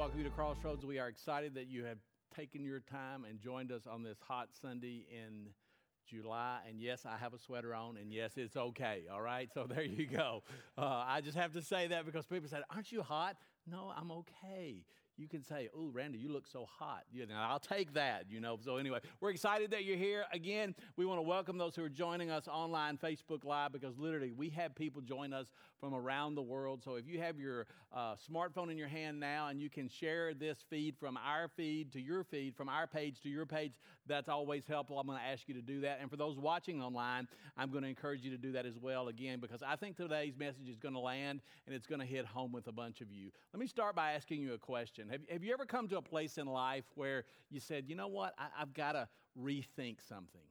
welcome you to Crossroads. We are excited that you have taken your time and joined us on this hot Sunday in July. And yes, I have a sweater on, and yes, it's okay. All right, so there you go. Uh, I just have to say that because people said, "Aren't you hot?" No, I'm okay you can say, Oh, Randy, you look so hot. You know, I'll take that, you know. So, anyway, we're excited that you're here. Again, we want to welcome those who are joining us online, Facebook Live, because literally we have people join us from around the world. So, if you have your uh, smartphone in your hand now and you can share this feed from our feed to your feed, from our page to your page, that's always helpful. I'm going to ask you to do that. And for those watching online, I'm going to encourage you to do that as well, again, because I think today's message is going to land and it's going to hit home with a bunch of you. Let me start by asking you a question. Have, have you ever come to a place in life where you said, you know what, I, I've got to rethink something?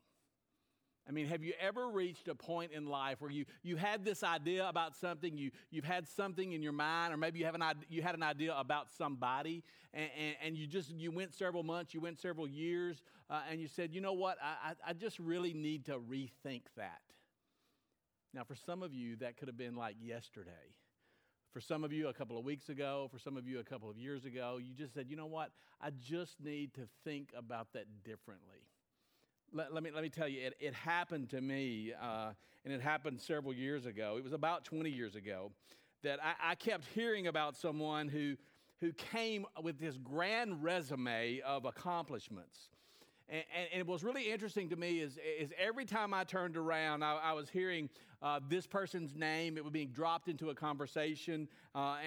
I mean, have you ever reached a point in life where you, you had this idea about something, you, you've had something in your mind, or maybe you, have an, you had an idea about somebody, and, and, and you just, you went several months, you went several years, uh, and you said, you know what, I, I just really need to rethink that. Now, for some of you, that could have been like yesterday. For some of you, a couple of weeks ago, for some of you, a couple of years ago, you just said, you know what, I just need to think about that differently let, let, me, let me tell you, it, it happened to me, uh, and it happened several years ago. It was about 20 years ago that I, I kept hearing about someone who, who came with this grand resume of accomplishments. And, and, was really interesting to me is, is every time I turned around, I, I was hearing uh, this person's name. It was being dropped into a conversation, uh,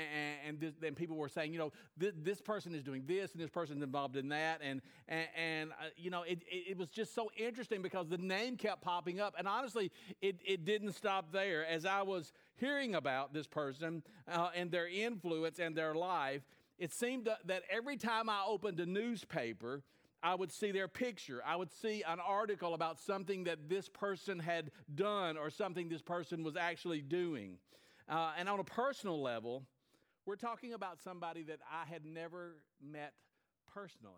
and, then people were saying, you know, this, this, person is doing this, and this person's involved in that, and and, and uh, you know, it, it, it, was just so interesting because the name kept popping up, and honestly, it it didn't stop there. As I was hearing about this person uh, and their influence and their life, it seemed that every time I opened a newspaper I would see their picture. I would see an article about something that this person had done or something this person was actually doing. Uh, and on a personal level, we're talking about somebody that I had never met personally.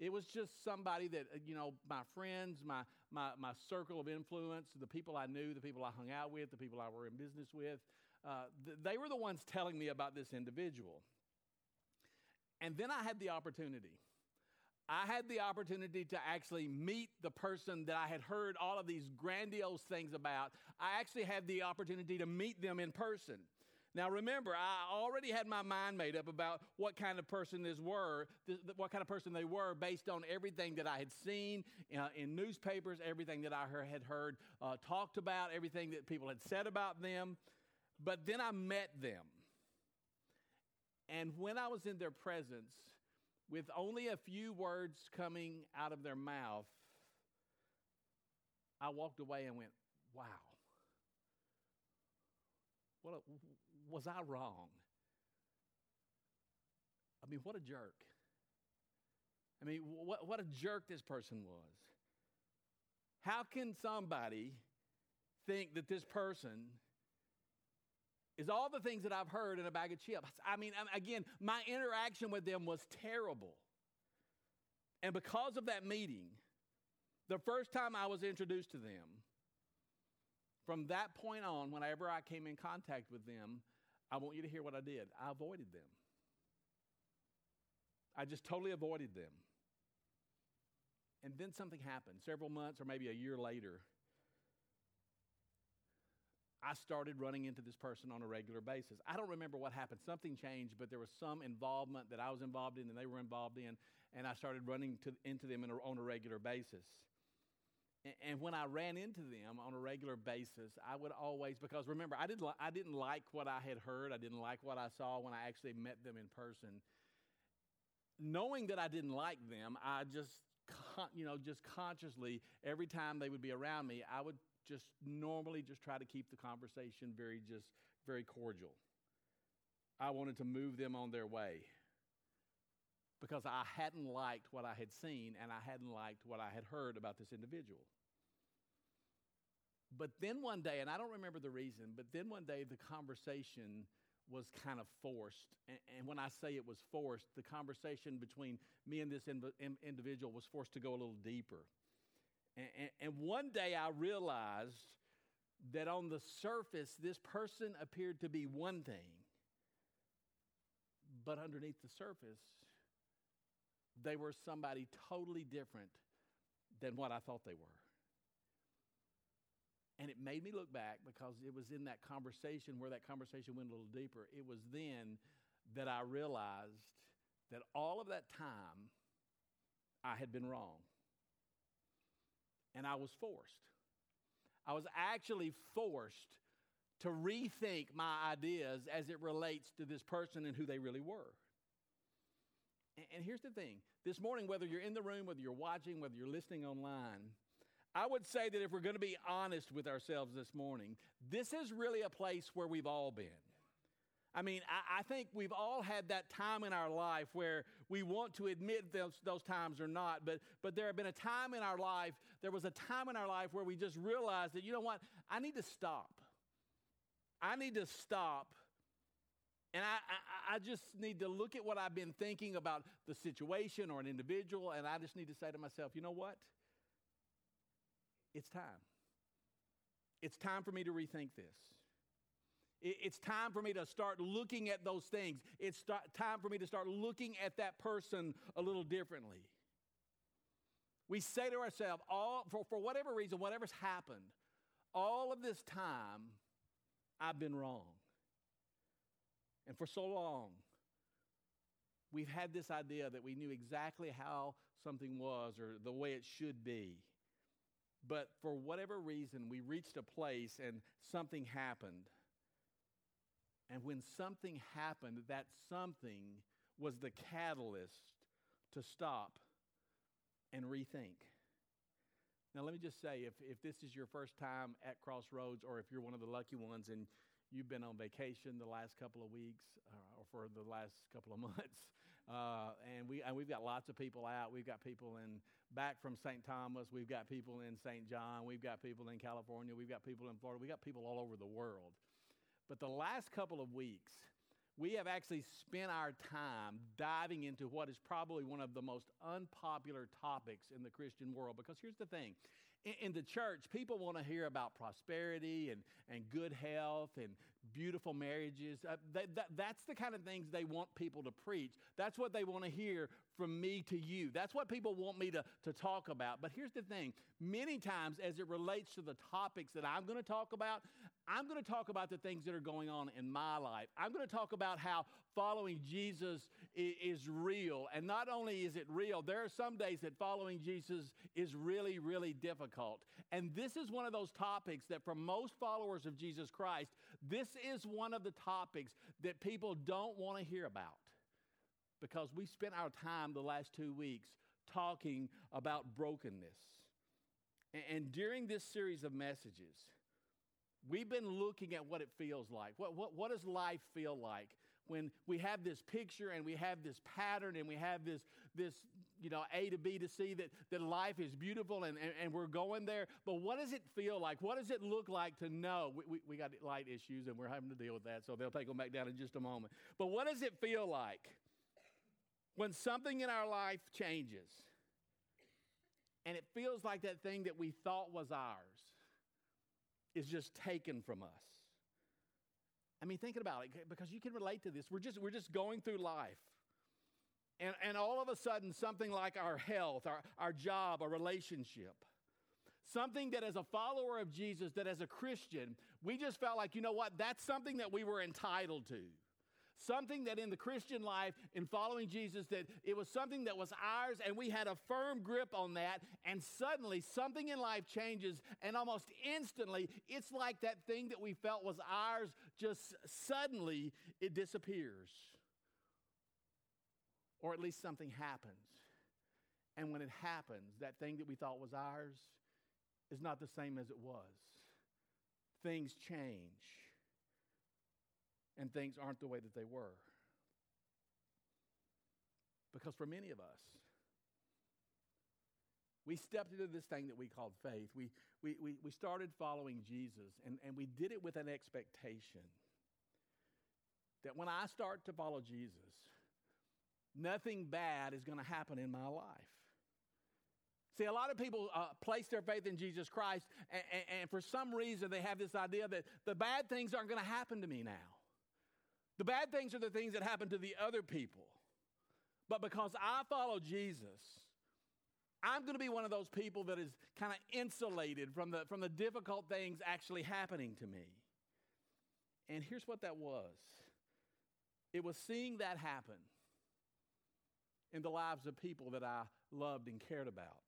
It was just somebody that, uh, you know, my friends, my, my, my circle of influence, the people I knew, the people I hung out with, the people I were in business with, uh, th- they were the ones telling me about this individual. And then I had the opportunity I had the opportunity to actually meet the person that I had heard all of these grandiose things about. I actually had the opportunity to meet them in person. Now, remember, I already had my mind made up about what kind of person this were, what kind of person they were, based on everything that I had seen uh, in newspapers, everything that I had heard uh, talked about, everything that people had said about them. But then I met them. And when I was in their presence, with only a few words coming out of their mouth, I walked away and went, wow. What a, was I wrong? I mean, what a jerk. I mean, what, what a jerk this person was. How can somebody think that this person is all the things that I've heard in a bag of chips. I mean, again, my interaction with them was terrible. And because of that meeting, the first time I was introduced to them, from that point on, whenever I came in contact with them, I want you to hear what I did. I avoided them. I just totally avoided them. And then something happened several months or maybe a year later. I started running into this person on a regular basis. I don't remember what happened. Something changed, but there was some involvement that I was involved in and they were involved in, and I started running to, into them a, on a regular basis. And, and when I ran into them on a regular basis, I would always, because remember, I didn't, I didn't like what I had heard, I didn't like what I saw when I actually met them in person. Knowing that I didn't like them, I just, you know, just consciously, every time they would be around me, I would just normally just try to keep the conversation very just very cordial. I wanted to move them on their way because I hadn't liked what I had seen and I hadn't liked what I had heard about this individual. But then one day, and I don't remember the reason, but then one day the conversation was kind of forced. And, and when I say it was forced, the conversation between me and this inv- individual was forced to go a little deeper. And, and, one day I realized that on the surface, this person appeared to be one thing, But underneath the surface, they were somebody totally different than what I thought they were. And it made me look back because it was in that conversation where that conversation went a little deeper. It was then that I realized that all of that time I had been wrong. And I was forced. I was actually forced to rethink my ideas as it relates to this person and who they really were. And, here's the thing this morning, whether you're in the room, whether you're watching, whether you're listening online, I would say that if we're going to be honest with ourselves this morning, this is really a place where we've all been. I mean, I, I, think we've all had that time in our life where we want to admit those, those times or not, but, but there have been a time in our life, there was a time in our life where we just realized that, you know what, I need to stop. I need to stop. And I, I, I just need to look at what I've been thinking about the situation or an individual, and I just need to say to myself, you know what? It's time. It's time for me to rethink this. It's time for me to start looking at those things. It's time for me to start looking at that person a little differently. We say to ourselves, all, for, for whatever reason, whatever's happened, all of this time, I've been wrong. And for so long, we've had this idea that we knew exactly how something was or the way it should be. But for whatever reason, we reached a place and something happened. And when something happened, that something was the catalyst to stop and rethink. Now, let me just say if, if this is your first time at Crossroads, or if you're one of the lucky ones and you've been on vacation the last couple of weeks uh, or for the last couple of months, uh, and, we, and we've got lots of people out. We've got people in back from St. Thomas. We've got people in St. John. We've got people in California. We've got people in Florida. We've got people all over the world. But the last couple of weeks, we have actually spent our time diving into what is probably one of the most unpopular topics in the Christian world. Because here's the thing in, the church, people want to hear about prosperity and, and good health and beautiful marriages. Uh, that, that, that's the kind of things they want people to preach. That's what they want to hear from me to you. That's what people want me to, to talk about. But here's the thing many times, as it relates to the topics that I'm going to talk about, I'm going to talk about the things that are going on in my life. I'm going to talk about how following Jesus is real. And not only is it real, there are some days that following Jesus is really, really difficult. And this is one of those topics that, for most followers of Jesus Christ, this is one of the topics that people don't want to hear about because we spent our time the last two weeks talking about brokenness. And during this series of messages, we've been looking at what it feels like. What, what, what does life feel like when we have this picture and we have this pattern and we have this, this you know, A to B to C, that, that life is beautiful and, and, and we're going there. But what does it feel like? What does it look like to know? We, we, we got light issues and we're having to deal with that, so they'll take them back down in just a moment. But what does it feel like when something in our life changes and it feels like that thing that we thought was ours is just taken from us? I mean, thinking about it, because you can relate to this. We're just, we're just going through life. And, and all of a sudden, something like our health, our, our job, a relationship, something that as a follower of Jesus, that as a Christian, we just felt like, you know what, that's something that we were entitled to. Something that in the Christian life, in following Jesus, that it was something that was ours and we had a firm grip on that. And suddenly something in life changes, and almost instantly, it's like that thing that we felt was ours, just suddenly it disappears or at least something happens. And when it happens, that thing that we thought was ours is not the same as it was. Things change, and things aren't the way that they were. Because for many of us, we stepped into this thing that we called faith. We, we, we, we started following Jesus, and, and we did it with an expectation that when I start to follow Jesus, nothing bad is going to happen in my life. See, a lot of people uh, place their faith in Jesus Christ, and, and, and, for some reason they have this idea that the bad things aren't going to happen to me now. The bad things are the things that happen to the other people. But because I follow Jesus, I'm going to be one of those people that is kind of insulated from the, from the difficult things actually happening to me. And here's what that was it was seeing that happen in the lives of people that I loved and cared about.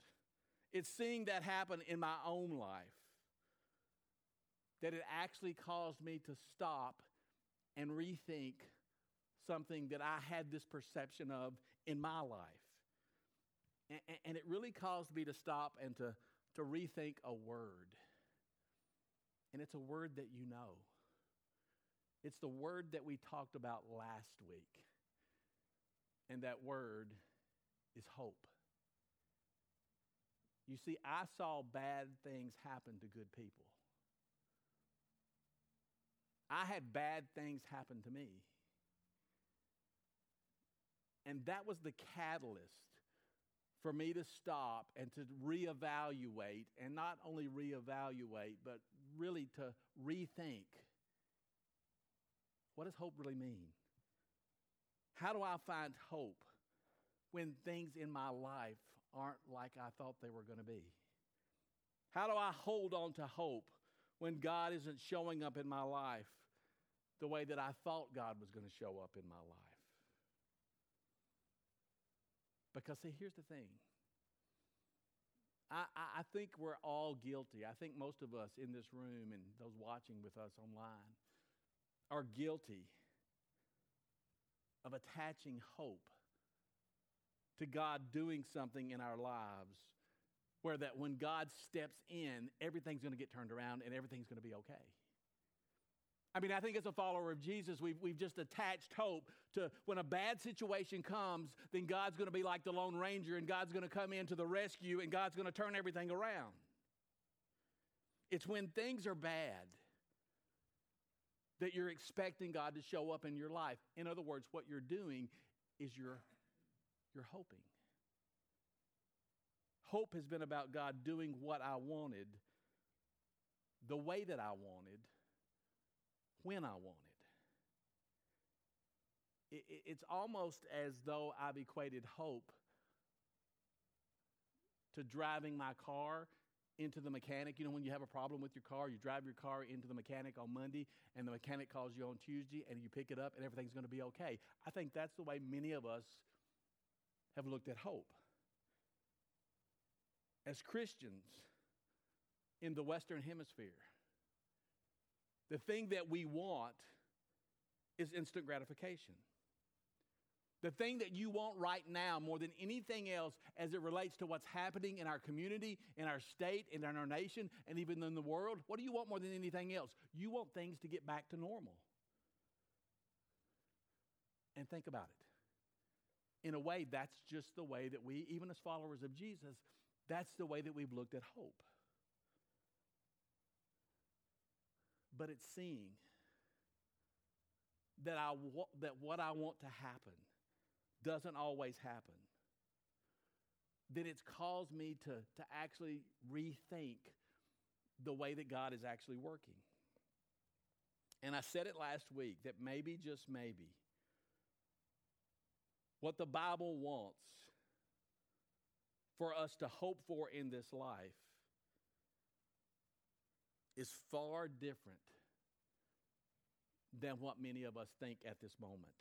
It's seeing that happen in my own life that it actually caused me to stop and rethink something that I had this perception of in my life. And, and, it really caused me to stop and to, to rethink a word. And it's a word that you know. It's the word that we talked about last week. And that word is hope. You see, I saw bad things happen to good people. I had bad things happen to me. And that was the catalyst for me to stop and to reevaluate, and not only reevaluate, but really to rethink what does hope really mean? How do I find hope when things in my life aren't like I thought they were going to be? How do I hold on to hope when God isn't showing up in my life the way that I thought God was going to show up in my life? Because, see, here's the thing. I, I, I, think we're all guilty. I think most of us in this room and those watching with us online are guilty of attaching hope to God doing something in our lives where that when God steps in, everything's going to get turned around and everything's going to be okay. I mean, I think as a follower of Jesus, we've, we've just attached hope to when a bad situation comes, then God's going to be like the Lone Ranger and God's going to come in to the rescue and God's going to turn everything around. It's when things are bad that you're expecting God to show up in your life. In other words, what you're doing is you're, you're hoping. Hope has been about God doing what I wanted, the way that I wanted, when I wanted. It, it, it's almost as though I've equated hope to driving my car into the mechanic. You know, when you have a problem with your car, you drive your car into the mechanic on Monday, and the mechanic calls you on Tuesday, and you pick it up, and everything's going to be okay. I think that's the way many of us have looked at hope. As Christians in the Western Hemisphere, the thing that we want is instant gratification. The thing that you want right now more than anything else as it relates to what's happening in our community, in our state, and in our nation, and even in the world, what do you want more than anything else? You want things to get back to normal. And think about it. In a way, that's just the way that we, even as followers of Jesus, that's the way that we've looked at hope. But it's seeing that, I that what I want to happen doesn't always happen. Then it's caused me to, to actually rethink the way that God is actually working. And I said it last week that maybe, just maybe, what the Bible wants for us to hope for in this life is far different than what many of us think at this moment.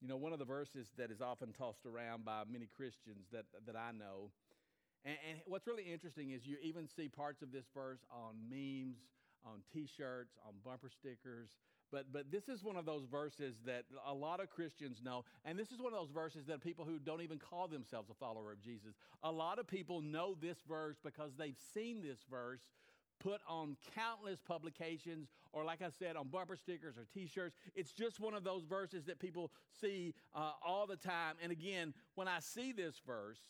You know, one of the verses that is often tossed around by many Christians that, that I know, and, and what's really interesting is you even see parts of this verse on memes, on t shirts, on bumper stickers. But, but this is one of those verses that a lot of Christians know. And this is one of those verses that people who don't even call themselves a follower of Jesus, a lot of people know this verse because they've seen this verse put on countless publications or, like I said, on bumper stickers or t shirts. It's just one of those verses that people see uh, all the time. And again, when I see this verse,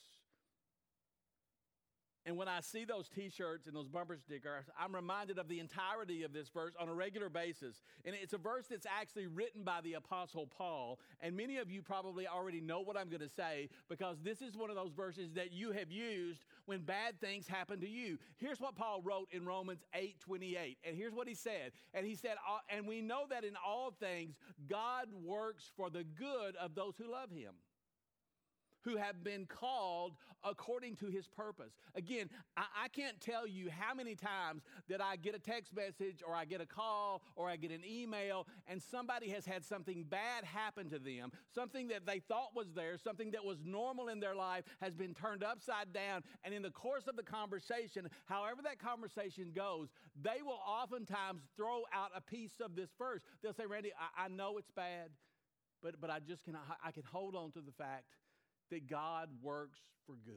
And when I see those t shirts and those bumper stickers, I'm reminded of the entirety of this verse on a regular basis. And it's a verse that's actually written by the Apostle Paul. And many of you probably already know what I'm going to say because this is one of those verses that you have used when bad things happen to you. Here's what Paul wrote in Romans 8 28. And here's what he said. And he said, And we know that in all things, God works for the good of those who love him who have been called according to his purpose. Again, I, I, can't tell you how many times that I get a text message or I get a call or I get an email and somebody has had something bad happen to them, something that they thought was there, something that was normal in their life has been turned upside down. And in the course of the conversation, however that conversation goes, they will oftentimes throw out a piece of this verse. They'll say, Randy, I, I know it's bad, but, but I just can, I, I can hold on to the fact that God works for good.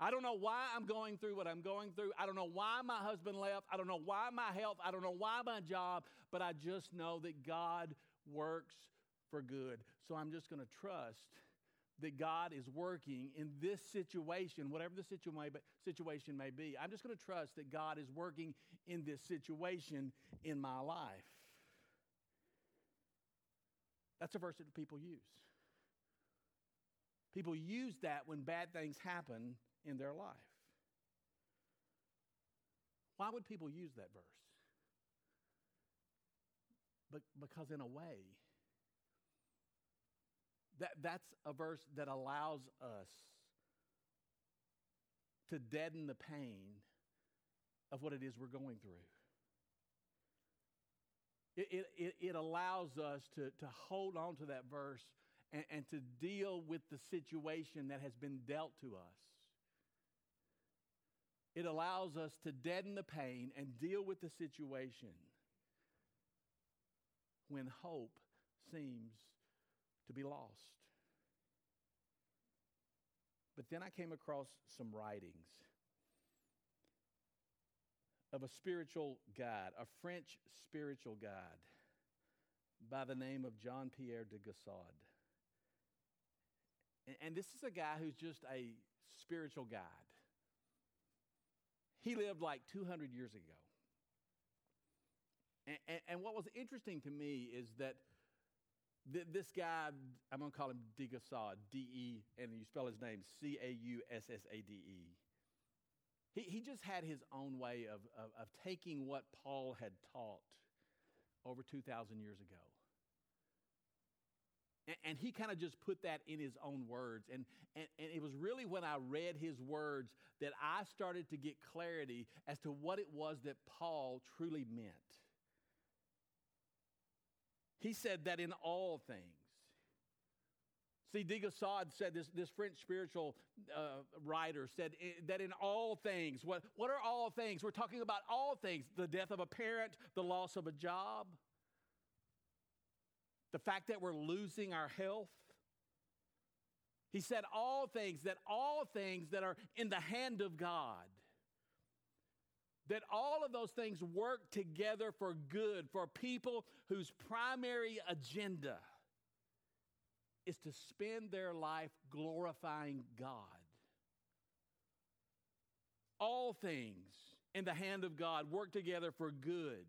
I don't know why I'm going through what I'm going through. I don't know why my husband left. I don't know why my health. I don't know why my job, but I just know that God works for good. So I'm just going to trust that God is working in this situation, whatever the situation may be. I'm just going to trust that God is working in this situation in my life. That's a verse that people use. People use that when bad things happen in their life. Why would people use that verse? But because, in a way, that, that's a verse that allows us to deaden the pain of what it is we're going through. It, it, it, allows us to, to hold on to that verse and, and to deal with the situation that has been dealt to us. It allows us to deaden the pain and deal with the situation when hope seems to be lost. But then I came across some writings of a spiritual guide, a French spiritual guide by the name of Jean Pierre de Caussade. And, and this is a guy who's just a spiritual guide. He lived like 200 years ago. And, and, and what was interesting to me is that th- this guy, I'm going to call him De Caussade, D E, and you spell his name C A U S S A D E. He, he just had his own way of, of, of taking what Paul had taught over 2,000 years ago and he kind of just put that in his own words. And, and, and it was really when I read his words that I started to get clarity as to what it was that Paul truly meant. He said that in all things. See, de said, this, this French spiritual uh, writer said that in all things, what, what are all things? We're talking about all things the death of a parent, the loss of a job, the fact that we're losing our health. He said, all things, that all things that are in the hand of God, that all of those things work together for good for people whose primary agenda is to spend their life glorifying God. All things in the hand of God work together for good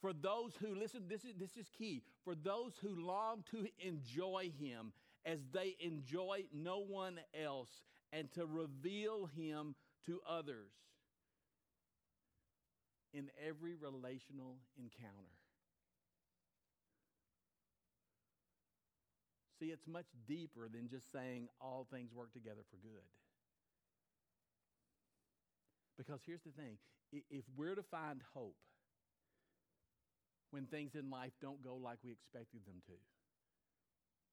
for those who, listen, this is, this is key. For those who long to enjoy Him as they enjoy no one else and to reveal Him to others in every relational encounter. See, it's much deeper than just saying all things work together for good. Because here's the thing if we're to find hope, when things in life don't go like we expected them to.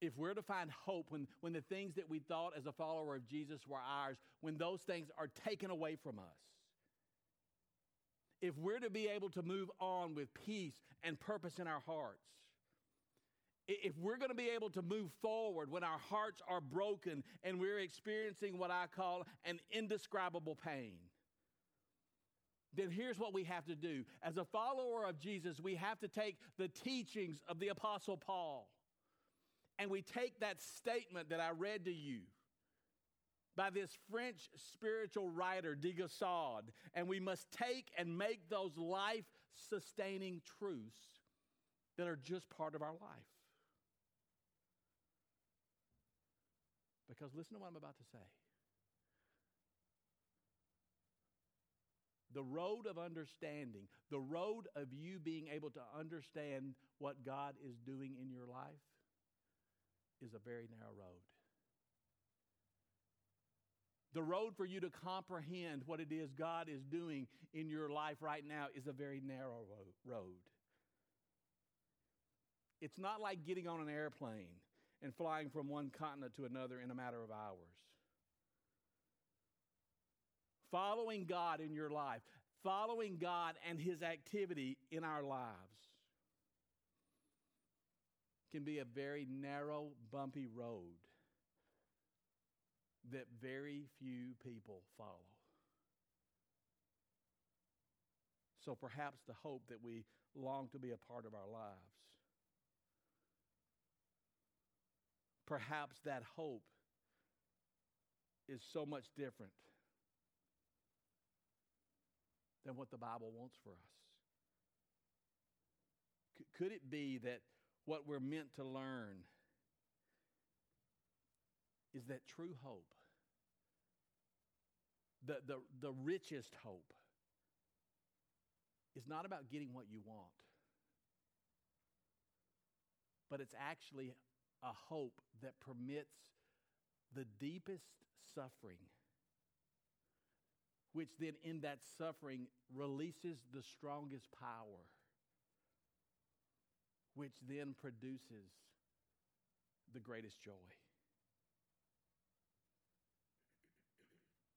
If we're to find hope when, when the things that we thought as a follower of Jesus were ours, when those things are taken away from us, if we're to be able to move on with peace and purpose in our hearts, if we're going to be able to move forward when our hearts are broken and we're experiencing what I call an indescribable pain, then here's what we have to do. As a follower of Jesus, we have to take the teachings of the Apostle Paul and we take that statement that I read to you by this French spiritual writer, de and we must take and make those life sustaining truths that are just part of our life. Because listen to what I'm about to say. The road of understanding, the road of you being able to understand what God is doing in your life, is a very narrow road. The road for you to comprehend what it is God is doing in your life right now is a very narrow road. It's not like getting on an airplane and flying from one continent to another in a matter of hours. Following God in your life, following God and His activity in our lives can be a very narrow, bumpy road that very few people follow. So perhaps the hope that we long to be a part of our lives perhaps that hope is so much different than what the Bible wants for us. C- could it be that what we're meant to learn is that true hope, the, the, the richest hope, is not about getting what you want, but it's actually a hope that permits the deepest suffering, which then in that suffering releases the strongest power, which then produces the greatest joy.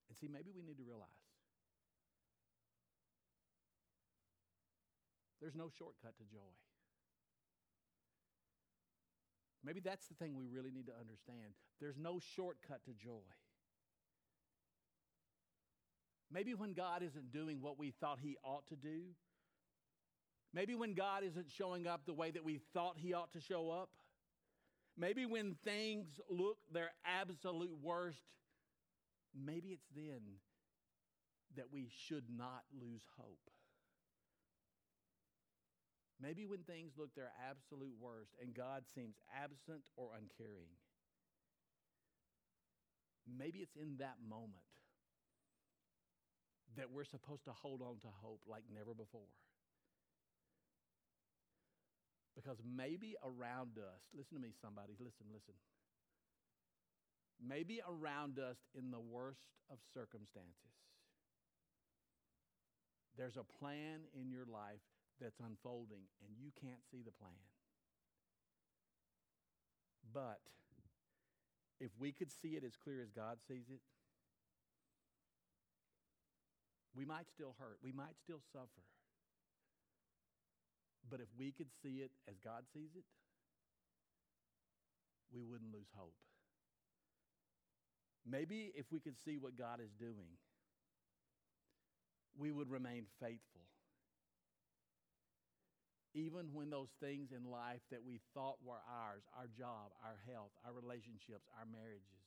And see, maybe we need to realize there's no shortcut to joy. Maybe that's the thing we really need to understand. There's no shortcut to joy. Maybe when God isn't doing what we thought He ought to do, maybe when God isn't showing up the way that we thought He ought to show up, maybe when things look their absolute worst, maybe it's then that we should not lose hope. Maybe when things look their absolute worst and God seems absent or uncaring. Maybe it's in that moment that we're supposed to hold on to hope like never before. Because maybe around us, listen to me, somebody, listen, listen. Maybe around us in the worst of circumstances, there's a plan in your life that's unfolding and you can't see the plan. But if we could see it as clear as God sees it, we might still hurt, we might still suffer. But if we could see it as God sees it, we wouldn't lose hope. Maybe if we could see what God is doing, we would remain faithful even when those things in life that we thought were ours, our job, our health, our relationships, our marriages,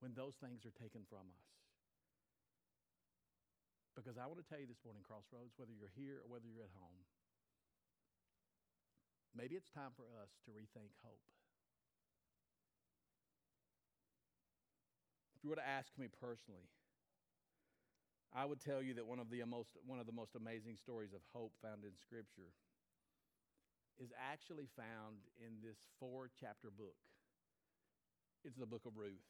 when those things are taken from us. Because I want to tell you this morning, Crossroads, whether you're here or whether you're at home, maybe it's time for us to rethink hope. If you were to ask me personally, I would tell you that one of the most, one of the most amazing stories of hope found in Scripture is actually found in this four chapter book. It's the book of Ruth.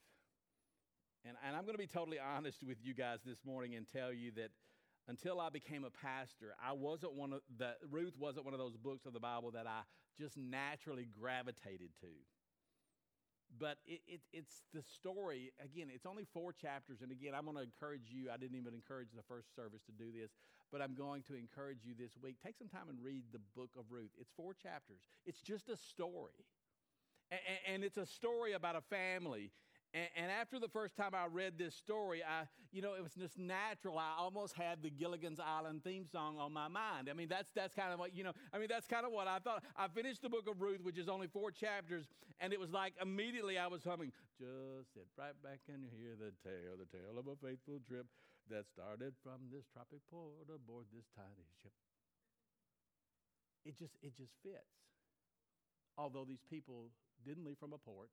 And, and I'm going to be totally honest with you guys this morning and tell you that until I became a pastor, I wasn't one of the, Ruth wasn't one of those books of the Bible that I just naturally gravitated to. But it, it, it's the story again it's only four chapters and again i'm going to encourage you i didn't even encourage the first service to do this but i'm going to encourage you this week take some time and read the book of ruth. It's four chapters. It's just a story. And, and it's a story about a family And, and, after the first time I read this story, I, you know, it was just natural. I almost had the Gilligan's Island theme song on my mind. I mean, that's that's kind of what you know. I mean, that's kind of what I thought. I finished the book of Ruth, which is only four chapters, and it was like immediately I was humming. Just sit right back and hear the tale, the tale of a faithful trip that started from this tropic port aboard this tiny ship. It just it just fits. Although these people didn't leave from a port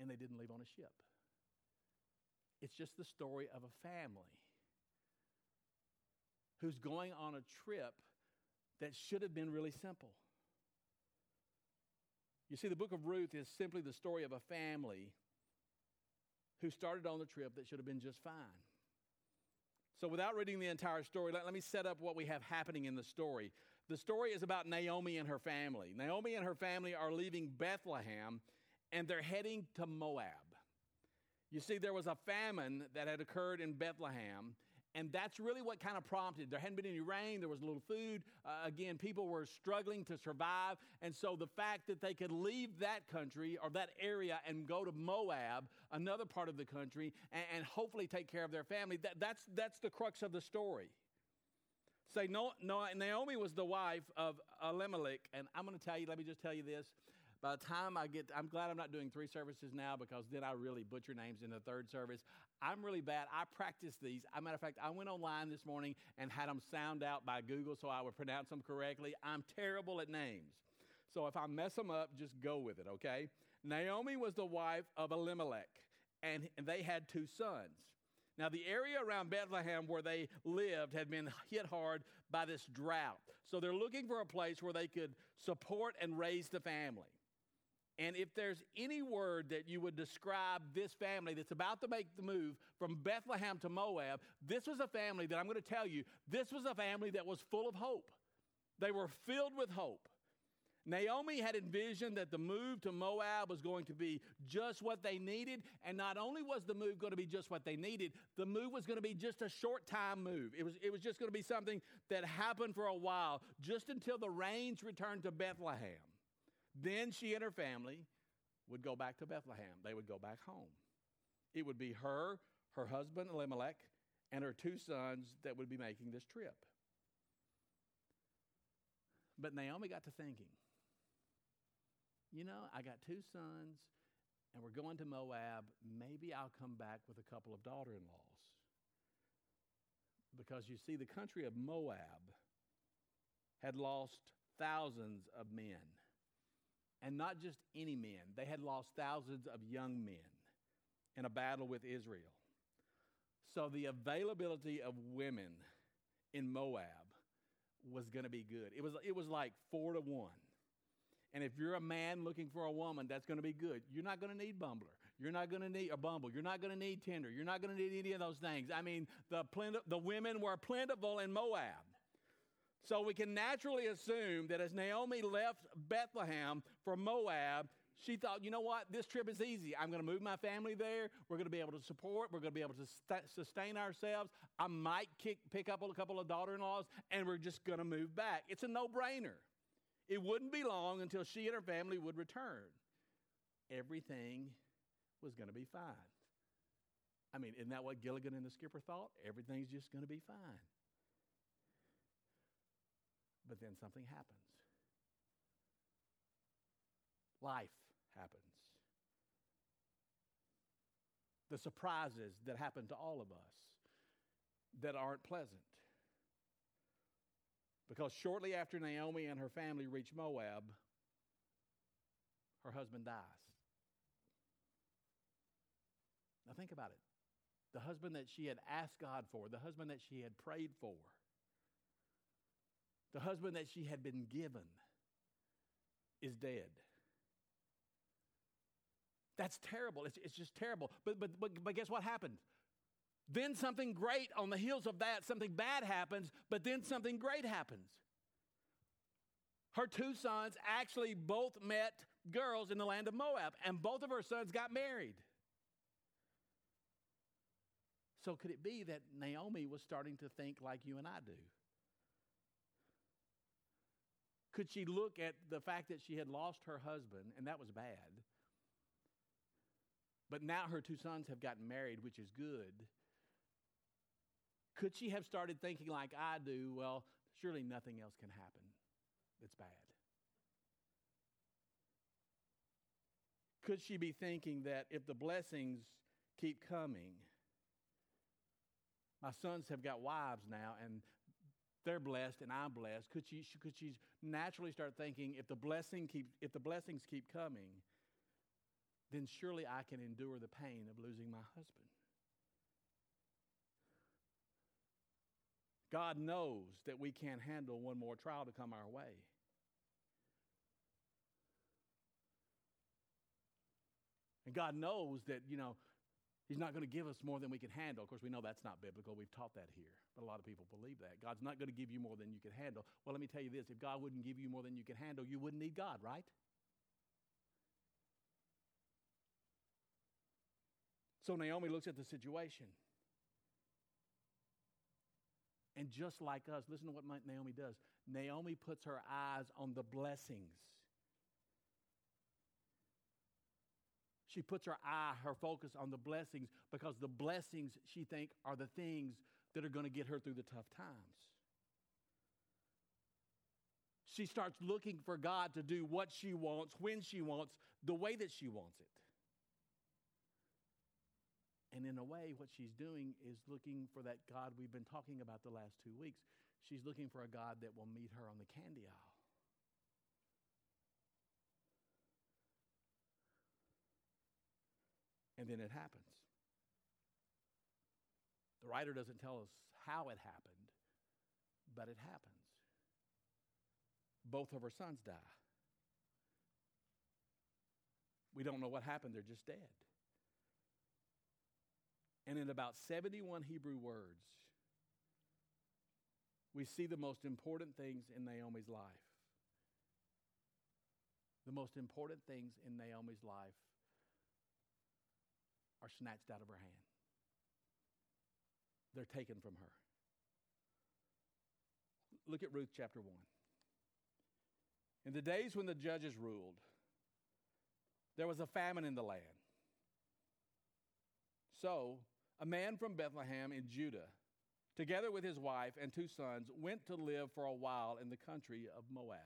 and they didn't leave on a ship. It's just the story of a family who's going on a trip that should have been really simple. You see, the book of Ruth is simply the story of a family who started on the trip that should have been just fine. So, without reading the entire story, let, let, me set up what we have happening in the story. The story is about Naomi and her family. Naomi and her family are leaving Bethlehem and they're heading to Moab. You see, there was a famine that had occurred in Bethlehem, and that's really what kind of prompted. There hadn't been any rain, there was little food. Uh, again, people were struggling to survive. And so the fact that they could leave that country or that area and go to Moab, another part of the country, and, and hopefully take care of their family, that, that's, that's the crux of the story. Say, no, no, Naomi was the wife of Elimelech, and I'm going to tell you, let me just tell you this. By the time I get, I'm glad I'm not doing three services now because then I really butcher names in the third service. I'm really bad. I practice these. As a matter of fact, I went online this morning and had them sound out by Google so I would pronounce them correctly. I'm terrible at names. So if I mess them up, just go with it, okay? Naomi was the wife of Elimelech, and they had two sons. Now, the area around Bethlehem where they lived had been hit hard by this drought. So they're looking for a place where they could support and raise the family. And if there's any word that you would describe this family that's about to make the move from Bethlehem to Moab, this was a family that I'm going to tell you, this was a family that was full of hope. They were filled with hope. Naomi had envisioned that the move to Moab was going to be just what they needed. And not only was the move going to be just what they needed, the move was going to be just a short time move. It was, it was just going to be something that happened for a while, just until the rains returned to Bethlehem. Then she and her family would go back to Bethlehem. They would go back home. It would be her, her husband Elimelech, and her two sons that would be making this trip. But Naomi got to thinking, you know, I got two sons, and we're going to Moab. Maybe I'll come back with a couple of daughter in laws. Because you see, the country of Moab had lost thousands of men and not just any men. They had lost thousands of young men in a battle with Israel. So the availability of women in Moab was going to be good. It was, it was like four to one. And if you're a man looking for a woman, that's going to be good. You're not going to need Bumbler. You're not going to need a Bumble. You're not going to need Tinder. You're not going to need any of those things. I mean, the, plenty, the women were plentiful in Moab. So we can naturally assume that as Naomi left Bethlehem for Moab, she thought, you know what, this trip is easy. I'm going to move my family there. We're going to be able to support. We're going to be able to st- sustain ourselves. I might kick, pick up a couple of daughter in laws, and we're just going to move back. It's a no brainer. It wouldn't be long until she and her family would return. Everything was going to be fine. I mean, isn't that what Gilligan and the skipper thought? Everything's just going to be fine. But then something happens. Life happens. The surprises that happen to all of us that aren't pleasant. Because shortly after Naomi and her family reach Moab, her husband dies. Now think about it. The husband that she had asked God for, the husband that she had prayed for, the husband that she had been given is dead. That's terrible. It's, it's just terrible. But, but, but, but guess what happened? Then something great on the heels of that, something bad happens, but then something great happens. Her two sons actually both met girls in the land of Moab, and both of her sons got married. So, could it be that Naomi was starting to think like you and I do? Could she look at the fact that she had lost her husband, and that was bad? But now her two sons have gotten married, which is good. Could she have started thinking like I do? Well, surely nothing else can happen that's bad. Could she be thinking that if the blessings keep coming, my sons have got wives now and they're blessed and I'm blessed. Could she, could she naturally start thinking if the, blessing keep, if the blessings keep coming, then surely I can endure the pain of losing my husband? God knows that we can't handle one more trial to come our way. And God knows that, you know, He's not going to give us more than we can handle. Of course, we know that's not biblical. We've taught that here. But a lot of people believe that. God's not going to give you more than you can handle. Well, let me tell you this if God wouldn't give you more than you can handle, you wouldn't need God, right? So Naomi looks at the situation. And just like us, listen to what Naomi does. Naomi puts her eyes on the blessings She puts her eye, her focus on the blessings because the blessings she think are the things that are going to get her through the tough times. She starts looking for God to do what she wants, when she wants, the way that she wants it. And in a way, what she's doing is looking for that God we've been talking about the last two weeks. She's looking for a God that will meet her on the candy aisle. And then it happens. The writer doesn't tell us how it happened, but it happens. Both of her sons die. We don't know what happened, they're just dead. And in about 71 Hebrew words, we see the most important things in Naomi's life. The most important things in Naomi's life are snatched out of her hand. They're taken from her. Look at Ruth chapter 1. In the days when the judges ruled, there was a famine in the land. So, a man from Bethlehem in Judah, together with his wife and two sons, went to live for a while in the country of Moab.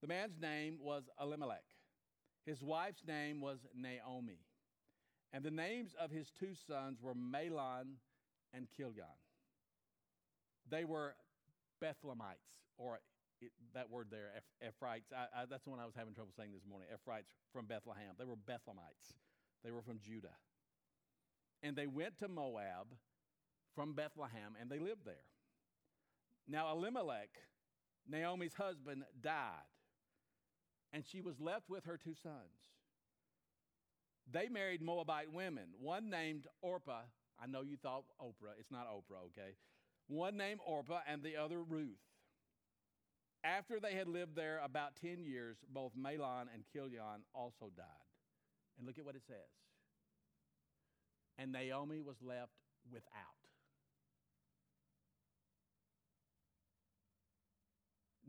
The man's name was Elimelech. His wife's name was Naomi. And the names of his two sons were Mahlon and Chilion. They were Bethlehemites, or it, that word there, Ephraimites. I, I, that's the one I was having trouble saying this morning. Ephraimites from Bethlehem. They were Bethlehemites. They were from Judah. And they went to Moab from Bethlehem, and they lived there. Now, Elimelech, Naomi's husband, died, and she was left with her two sons. They married Moabite women, one named Orpah. I know you thought Oprah. It's not Oprah, okay? One named Orpah and the other Ruth. After they had lived there about 10 years, both Mahlon and Chilion also died. And look at what it says. And Naomi was left without.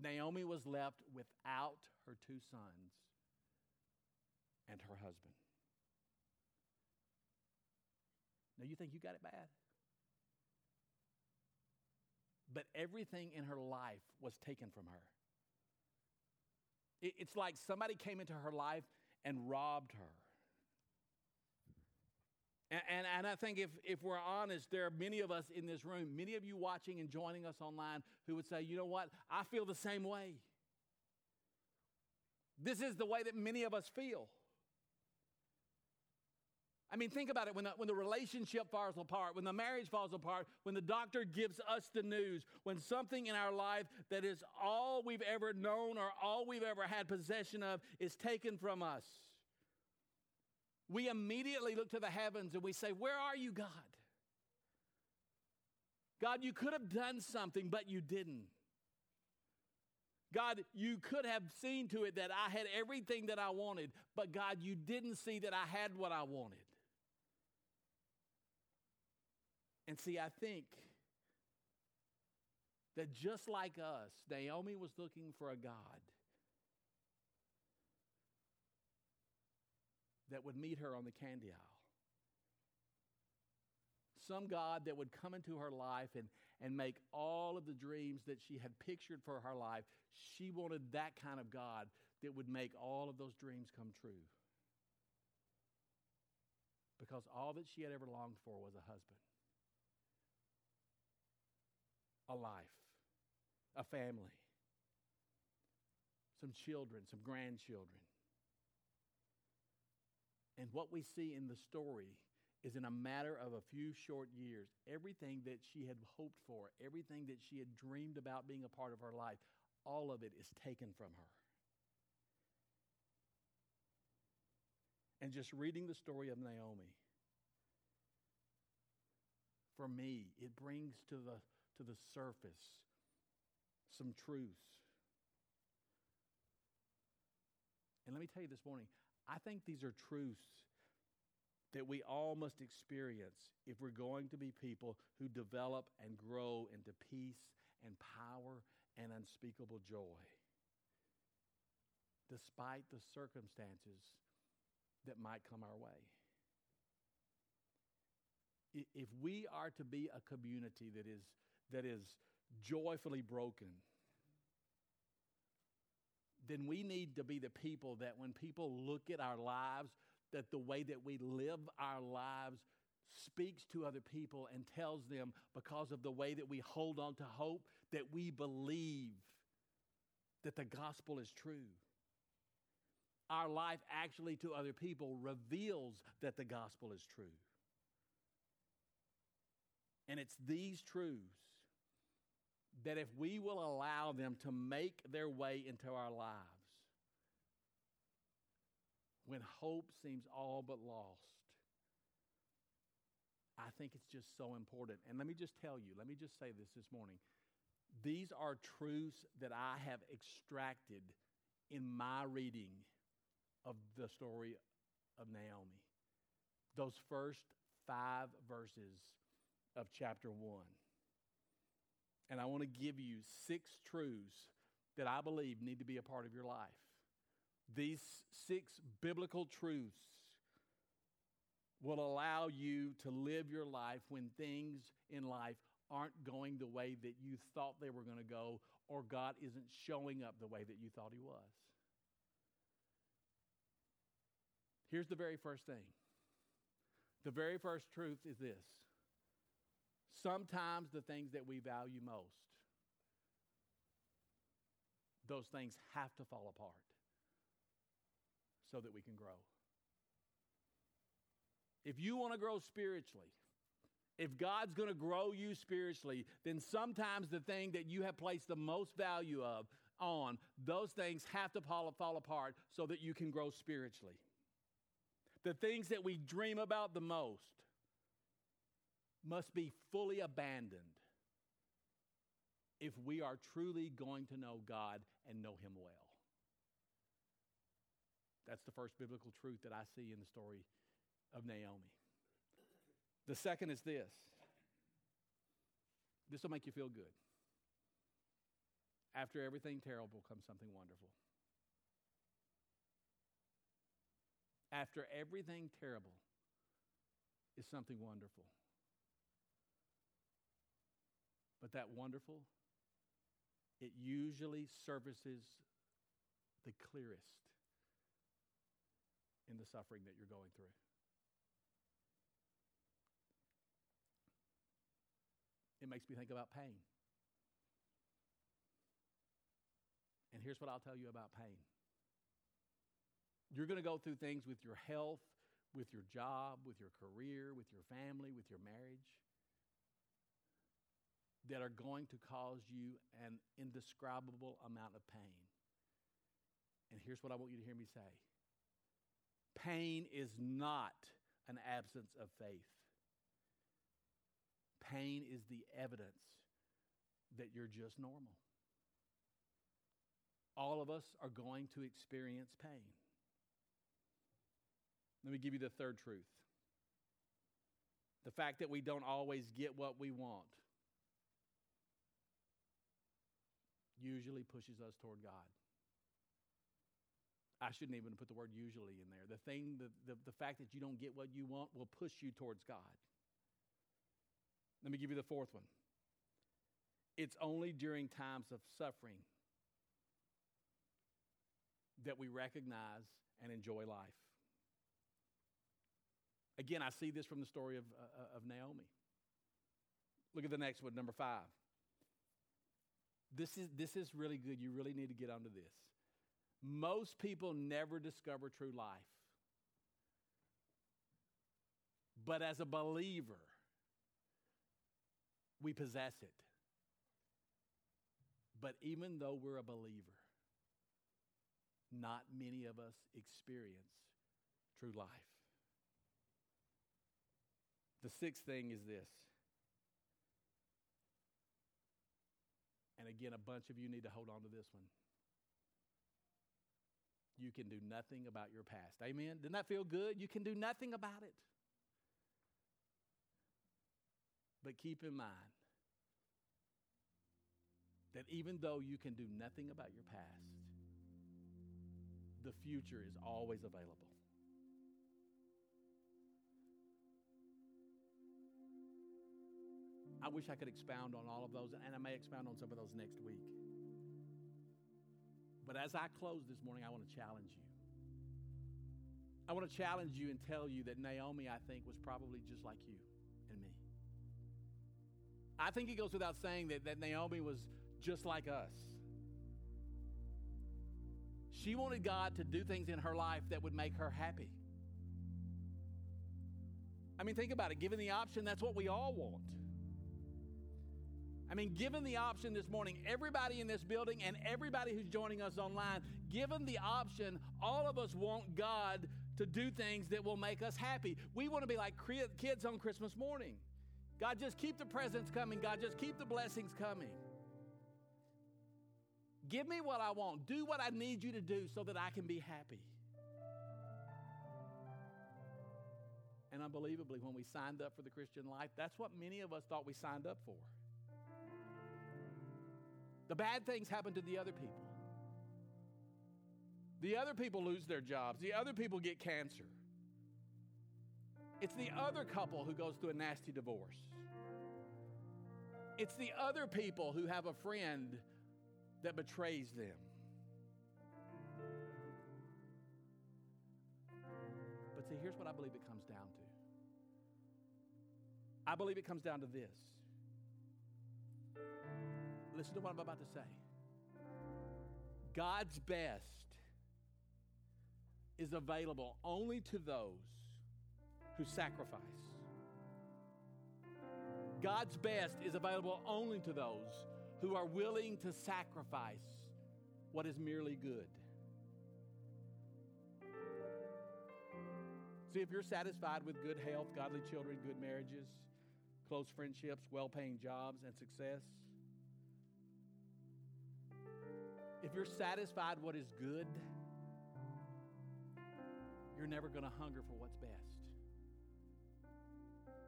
Naomi was left without her two sons and her husband. Now, you think you got it bad? But everything in her life was taken from her. It, it's like somebody came into her life and robbed her. And, and, and, I think if, if we're honest, there are many of us in this room, many of you watching and joining us online, who would say, you know what? I feel the same way. This is the way that many of us feel. I mean, think about it when the, when the relationship falls apart, when the marriage falls apart, when the doctor gives us the news, when something in our life that is all we've ever known or all we've ever had possession of is taken from us. We immediately look to the heavens and we say, Where are you, God? God, you could have done something, but you didn't. God, you could have seen to it that I had everything that I wanted, but God, you didn't see that I had what I wanted. And see, I think that just like us, Naomi was looking for a God that would meet her on the candy aisle. Some God that would come into her life and, and make all of the dreams that she had pictured for her life. She wanted that kind of God that would make all of those dreams come true. Because all that she had ever longed for was a husband, a life, a family, some children, some grandchildren. And what we see in the story is in a matter of a few short years, everything that she had hoped for, everything that she had dreamed about being a part of her life, all of it is taken from her. And just reading the story of Naomi, for me, it brings to the, to the surface some truths. And let me tell you this morning, I think these are truths that we all must experience if we're going to be people who develop and grow into peace and power and unspeakable joy, despite the circumstances that might come our way. If we are to be a community that is, that is joyfully broken, then we need to be the people that when people look at our lives, that the way that we live our lives speaks to other people and tells them because of the way that we hold on to hope that we believe that the gospel is true. Our life actually to other people reveals that the gospel is true. And it's these truths that if we will allow them to make their way into our lives, when hope seems all but lost. I think it's just so important. And let me just tell you, let me just say this this morning. These are truths that I have extracted in my reading of the story of Naomi. Those first five verses of chapter one. And I want to give you six truths that I believe need to be a part of your life. These six biblical truths will allow you to live your life when things in life aren't going the way that you thought they were going to go, or God isn't showing up the way that you thought He was. Here's the very first thing the very first truth is this sometimes the things that we value most, those things have to fall apart so that we can grow. If you want to grow spiritually, if God's going to grow you spiritually, then sometimes the thing that you have placed the most value of on, those things have to fall, fall apart so that you can grow spiritually. The things that we dream about the most must be fully abandoned if we are truly going to know God and know Him well. That's the first biblical truth that I see in the story of Naomi. The second is this this will make you feel good. After everything terrible comes something wonderful. After everything terrible is something wonderful. But that wonderful, it usually surfaces the clearest in the suffering that you're going through. It makes me think about pain. And here's what I'll tell you about pain you're going to go through things with your health, with your job, with your career, with your family, with your marriage that are going to cause you an indescribable amount of pain. And here's what I want you to hear me say Pain is not an absence of faith. Pain is the evidence that you're just normal. All of us are going to experience pain. Let me give you the third truth the fact that we don't always get what we want usually pushes us toward God. I shouldn't even put the word usually in there. The thing, the, the, the fact that you don't get what you want will push you towards God. Let me give you the fourth one. It's only during times of suffering that we recognize and enjoy life. Again, I see this from the story of, uh, of Naomi. Look at the next one, number five. This is, this is really good. You really need to get onto this. Most people never discover true life. But as a believer, we possess it. But even though we're a believer, not many of us experience true life. The sixth thing is this. And again, a bunch of you need to hold on to this one. You can do nothing about your past. Amen? Didn't that feel good? You can do nothing about it. But keep in mind that even though you can do nothing about your past, the future is always available. I wish I could expound on all of those, and I may expound on some of those next week. But as I close this morning, I want to challenge you. I want to challenge you and tell you that Naomi, I think, was probably just like you and me. I think it goes without saying that, that Naomi was just like us. She wanted God to do things in her life that would make her happy. I mean, think about it. Given the option, that's what we all want. I mean, given the option this morning, everybody in this building and everybody who's joining us online, given the option, all of us want God to do things that will make us happy. We want to be like kids on Christmas morning. God, just keep the presents coming. God, just keep the blessings coming. Give me what I want. Do what I need you to do so that I can be happy. And unbelievably, when we signed up for the Christian life, that's what many of us thought we signed up for. The bad things happen to the other people. The other people lose their jobs. The other people get cancer. It's the other couple who goes through a nasty divorce. It's the other people who have a friend that betrays them. But see, here's what I believe it comes down to I believe it comes down to this Listen to what I'm about to say. God's best is available only to those who sacrifice. God's best is available only to those who are willing to sacrifice what is merely good. See, if you're satisfied with good health, godly children, good marriages, close friendships, well paying jobs, and success, If you're satisfied what is good, you're never going to hunger for what's best.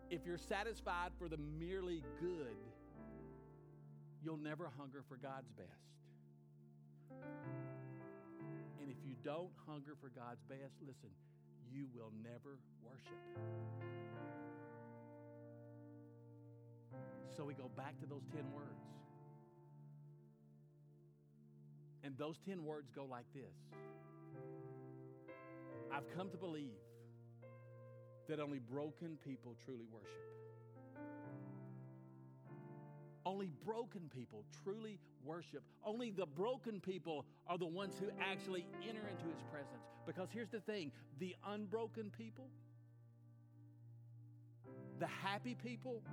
If you're satisfied for the merely good, you'll never hunger for God's best. And if you don't hunger for God's best, listen, you will never worship. So we go back to those 10 words. And those 10 words go like this I've come to believe that only broken people truly worship. Only broken people truly worship. Only the broken people are the ones who actually enter into his presence. Because here's the thing the unbroken people, the happy people,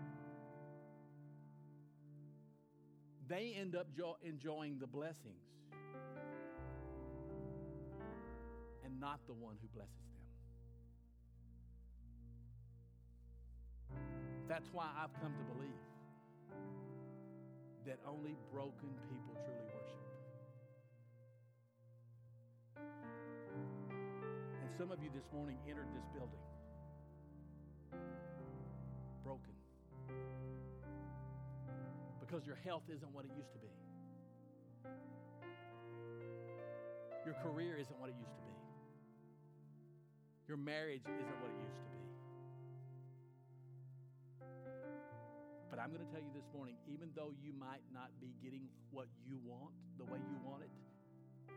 they end up jo- enjoying the blessings and not the one who blesses them. That's why I've come to believe that only broken people truly worship. And some of you this morning entered this building broken because your health isn't what it used to be. Your career isn't what it used to be. Your marriage isn't what it used to be. But I'm going to tell you this morning even though you might not be getting what you want the way you want it,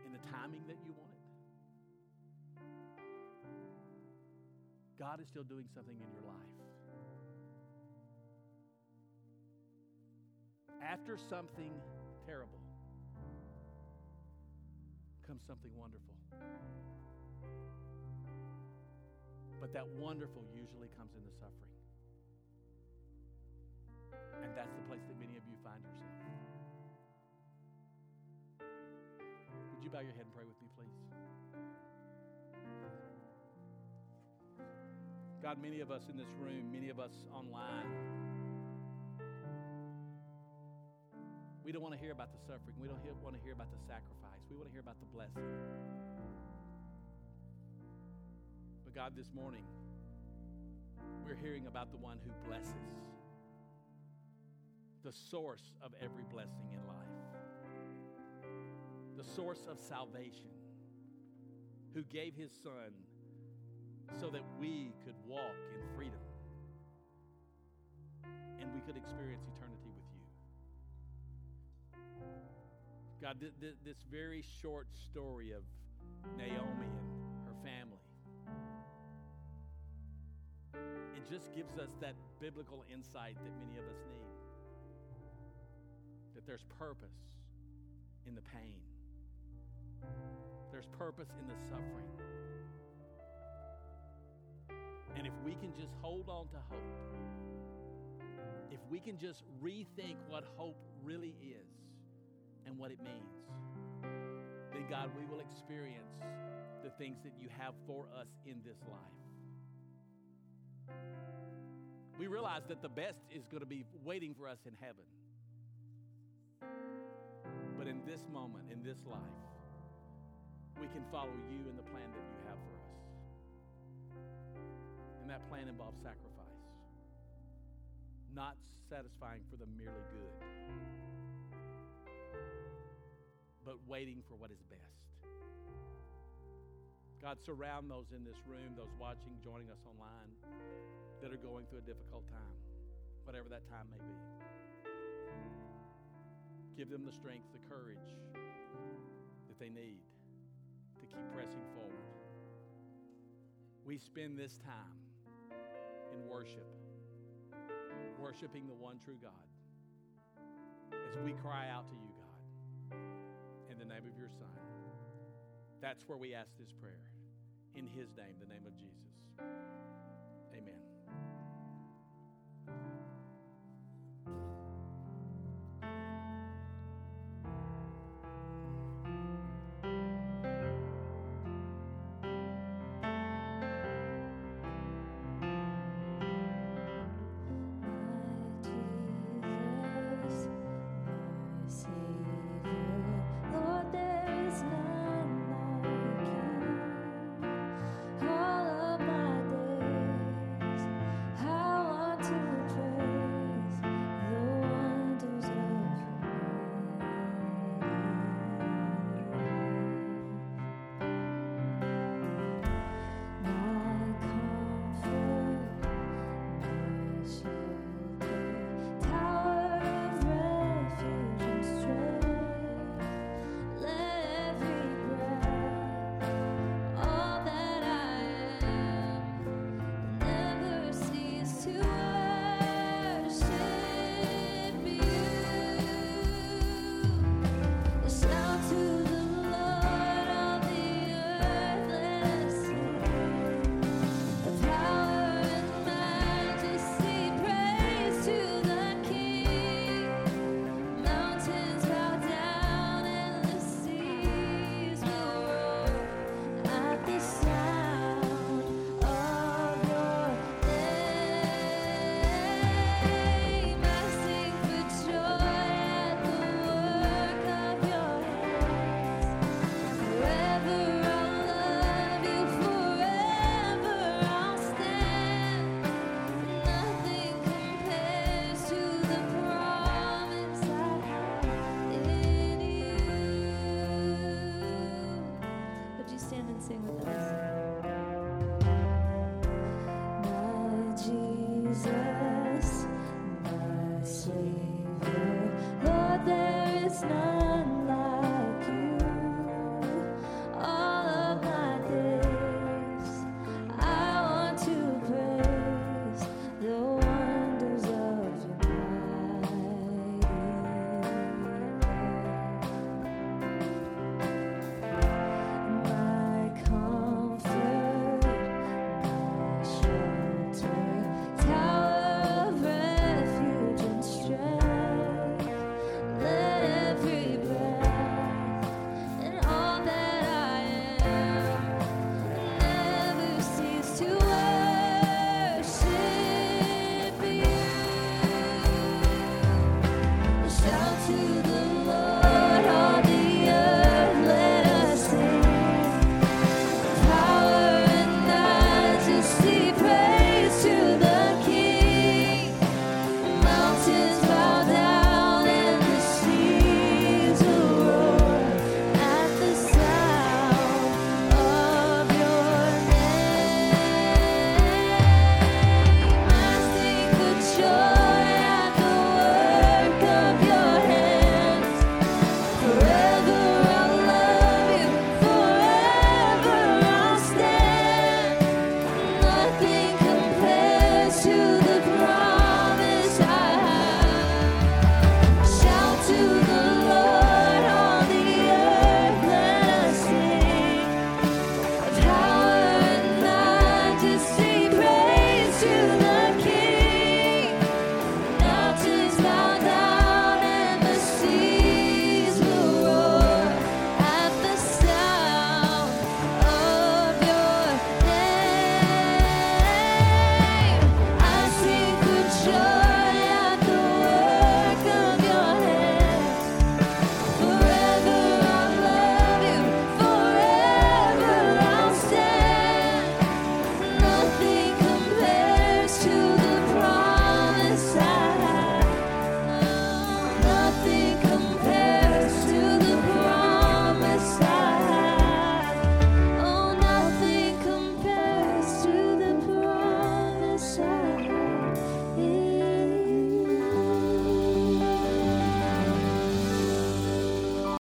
in the timing that you want it, God is still doing something in your life. After something terrible comes something wonderful. But that wonderful usually comes in the suffering. And that's the place that many of you find yourself. Would you bow your head and pray with me, please? God, many of us in this room, many of us online, we don't want to hear about the suffering. We don't want to hear about the sacrifice. We want to hear about the blessing. But God, this morning, we're hearing about the one who blesses, the source of every blessing in life, the source of salvation, who gave his son so that we could walk in freedom and we could experience eternity God, th- th- this very short story of Naomi and her family, it just gives us that biblical insight that many of us need. That there's purpose in the pain, there's purpose in the suffering. And if we can just hold on to hope, if we can just rethink what hope really is and what it means, then God, we will experience the things that you have for us in this life. We realize that the best is going to be waiting for us in heaven. But in this moment, in this life, we can follow you in the plan that you have for us. And that plan involves sacrifice, not satisfying for the merely good, but waiting for what is best. God, surround those in this room, those watching, joining us online, that are going through a difficult time, whatever that time may be. Give them the strength, the courage that they need to keep pressing forward. We spend this time in worship, worshiping the one true God, as we cry out to you, God, name of your Son. That's where we ask this prayer. In his name, the name of Jesus.